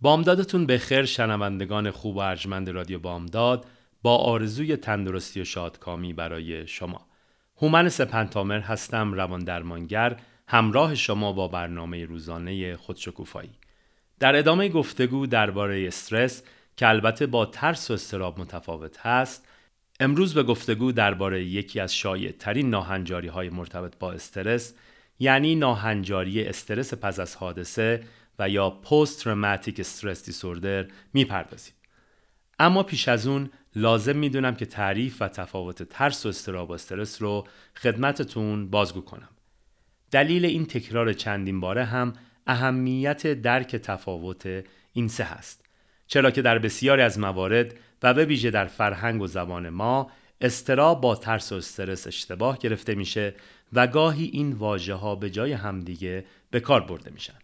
بامدادتون به خیر شنوندگان خوب و ارجمند رادیو بامداد با آرزوی تندرستی و شادکامی برای شما. هومن سپنتامر هستم روان درمانگر همراه شما با برنامه روزانه خودشکوفایی. در ادامه گفتگو درباره استرس که البته با ترس و استراب متفاوت هست امروز به گفتگو درباره یکی از شایع ترین ناهنجاری های مرتبط با استرس یعنی ناهنجاری استرس پس از حادثه و یا پست تروماتیک استرس دیسوردر می‌پردازیم. اما پیش از اون لازم می‌دونم که تعریف و تفاوت ترس و استراب و استرس رو خدمتتون بازگو کنم. دلیل این تکرار چندین باره هم اهمیت درک تفاوت این سه هست. چرا که در بسیاری از موارد و به ویژه در فرهنگ و زبان ما استراب با ترس و استرس اشتباه گرفته میشه و گاهی این واژه ها به جای همدیگه به کار برده میشن.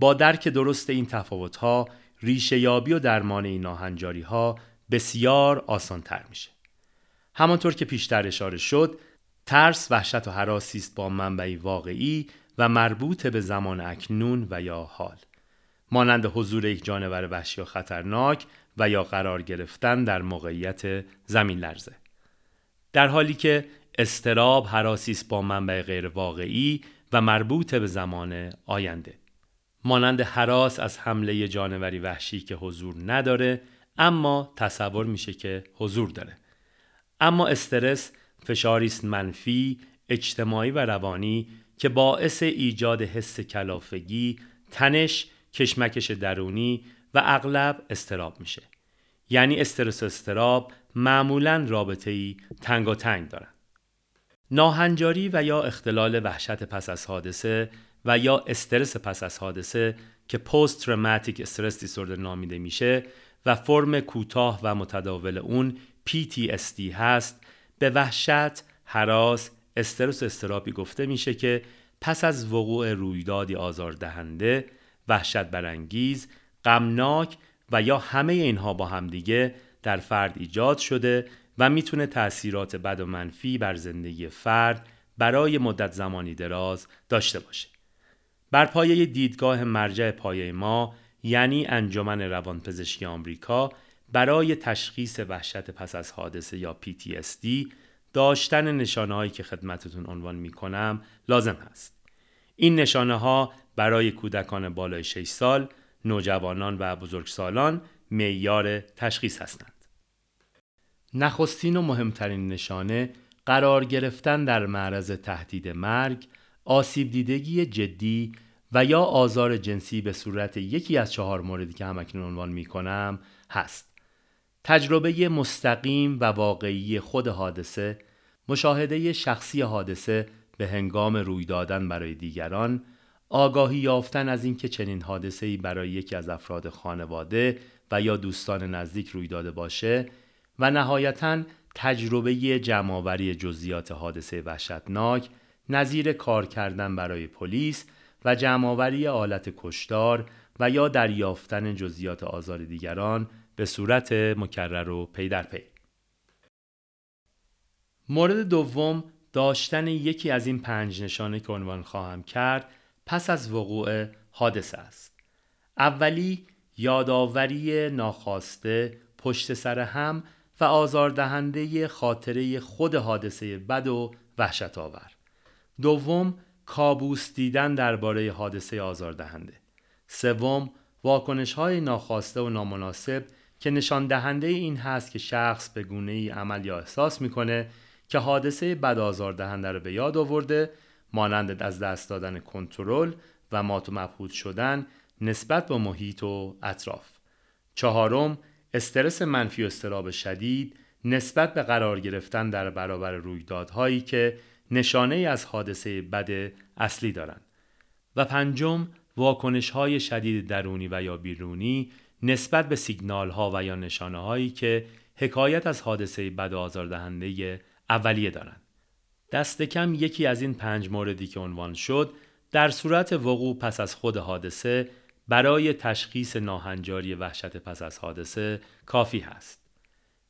با درک درست این تفاوت ها ریشه یابی و درمان این ناهنجاری ها بسیار آسان تر میشه. همانطور که پیشتر اشاره شد ترس وحشت و حراسی است با منبعی واقعی و مربوط به زمان اکنون و یا حال. مانند حضور یک جانور وحشی و خطرناک و یا قرار گرفتن در موقعیت زمین لرزه. در حالی که استراب حراسی است با منبع غیر واقعی و مربوط به زمان آینده. مانند حراس از حمله جانوری وحشی که حضور نداره اما تصور میشه که حضور داره. اما استرس فشاری است منفی اجتماعی و روانی که باعث ایجاد حس کلافگی تنش کشمکش درونی و اغلب استراب میشه. یعنی استرس و استراب معمولا رابطه ای تنگ تنگ دارن. ناهنجاری و یا اختلال وحشت پس از حادثه و یا استرس پس از حادثه که پست تروماتیک استرس دیسوردر نامیده میشه و فرم کوتاه و متداول اون PTSD هست به وحشت، حراس، استرس و استرابی گفته میشه که پس از وقوع رویدادی آزاردهنده، وحشت برانگیز، غمناک و یا همه اینها با همدیگه در فرد ایجاد شده و می‌تونه تأثیرات بد و منفی بر زندگی فرد برای مدت زمانی دراز داشته باشه. بر پایه دیدگاه مرجع پایه ما یعنی انجمن روانپزشکی آمریکا برای تشخیص وحشت پس از حادثه یا PTSD داشتن نشانه هایی که خدمتتون عنوان می کنم لازم هست. این نشانه ها برای کودکان بالای 6 سال، نوجوانان و بزرگسالان معیار تشخیص هستند. نخستین و مهمترین نشانه قرار گرفتن در معرض تهدید مرگ، آسیب دیدگی جدی و یا آزار جنسی به صورت یکی از چهار موردی که همکنون عنوان می کنم هست. تجربه مستقیم و واقعی خود حادثه، مشاهده شخصی حادثه به هنگام روی دادن برای دیگران، آگاهی یافتن از اینکه چنین حادثه‌ای برای یکی از افراد خانواده و یا دوستان نزدیک روی داده باشه و نهایتا تجربه جمعآوری جزئیات حادثه وحشتناک نظیر کار کردن برای پلیس و جمعآوری آلت کشتار و یا دریافتن جزئیات آزار دیگران به صورت مکرر و پی در پی. مورد دوم داشتن یکی از این پنج نشانه که عنوان خواهم کرد پس از وقوع حادثه است. اولی یادآوری ناخواسته پشت سر هم و آزاردهنده خاطره خود حادثه بد و وحشت آور. دوم کابوس دیدن درباره حادثه آزاردهنده. سوم واکنش های ناخواسته و نامناسب که نشان دهنده این هست که شخص به گونه ای عمل یا احساس می‌کنه که حادثه بد آزاردهنده رو به یاد آورده مانند از دست دادن کنترل و مات و مبهوت شدن نسبت به محیط و اطراف. چهارم استرس منفی و استراب شدید نسبت به قرار گرفتن در برابر رویدادهایی که نشانه ای از حادثه بد اصلی دارند. و پنجم واکنش های شدید درونی و یا بیرونی نسبت به سیگنال ها و یا نشانه هایی که حکایت از حادثه بد آزاردهنده اولیه دارند. دست کم یکی از این پنج موردی که عنوان شد در صورت وقوع پس از خود حادثه برای تشخیص ناهنجاری وحشت پس از حادثه کافی هست.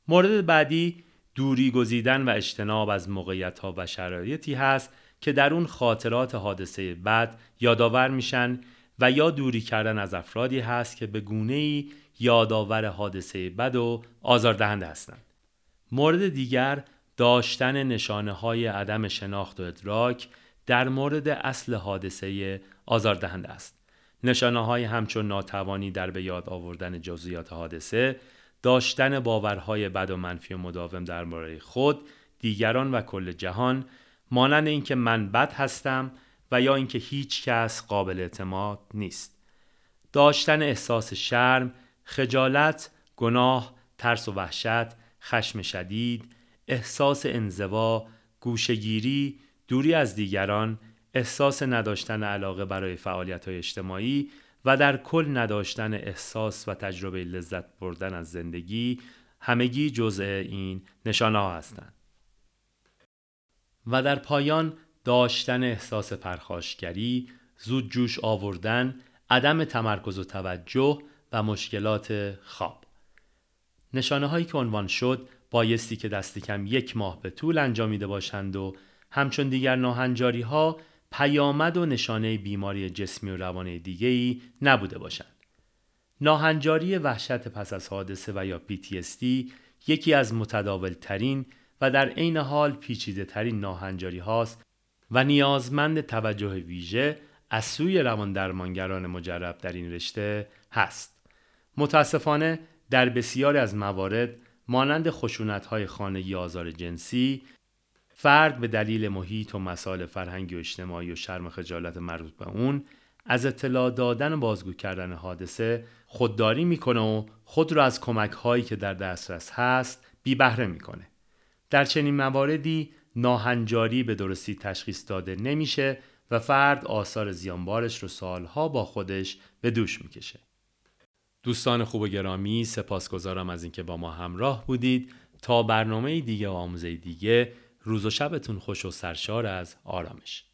مورد بعدی دوری گزیدن و اجتناب از موقعیت ها و شرایطی هست که در اون خاطرات حادثه بد یادآور میشن و یا دوری کردن از افرادی هست که به گونه ای یادآور حادثه بد و آزاردهنده هستند. مورد دیگر داشتن نشانه های عدم شناخت و ادراک در مورد اصل حادثه آزاردهنده است. نشانه های همچون ناتوانی در به یاد آوردن جزئیات حادثه، داشتن باورهای بد و منفی و مداوم درباره خود، دیگران و کل جهان، مانند اینکه من بد هستم و یا اینکه هیچ کس قابل اعتماد نیست. داشتن احساس شرم، خجالت، گناه، ترس و وحشت، خشم شدید، احساس انزوا، گوشگیری، دوری از دیگران، احساس نداشتن علاقه برای فعالیت های اجتماعی و در کل نداشتن احساس و تجربه لذت بردن از زندگی همگی جزء این نشانه ها هستند. و در پایان داشتن احساس پرخاشگری، زود جوش آوردن، عدم تمرکز و توجه و مشکلات خواب. نشانه هایی که عنوان شد بایستی که دست کم یک ماه به طول انجامیده باشند و همچون دیگر ناهنجاری ها پیامد و نشانه بیماری جسمی و روانی دیگری نبوده باشند. ناهنجاری وحشت پس از حادثه و یا PTSD یکی از متداول ترین و در عین حال پیچیده ترین ناهنجاری هاست و نیازمند توجه ویژه از سوی روان درمانگران مجرب در این رشته هست. متاسفانه در بسیاری از موارد مانند خشونت های خانگی آزار جنسی فرد به دلیل محیط و مسائل فرهنگی و اجتماعی و شرم خجالت مربوط به اون از اطلاع دادن و بازگو کردن حادثه خودداری می‌کنه و خود را از کمک هایی که در دسترس هست بی بهره می‌کنه. در چنین مواردی ناهنجاری به درستی تشخیص داده نمیشه و فرد آثار زیانبارش رو سالها با خودش به دوش می‌کشه. دوستان خوب و گرامی سپاسگزارم از اینکه با ما همراه بودید تا برنامه دیگه و آموزه دیگه روز و شبتون خوش و سرشار از آرامش.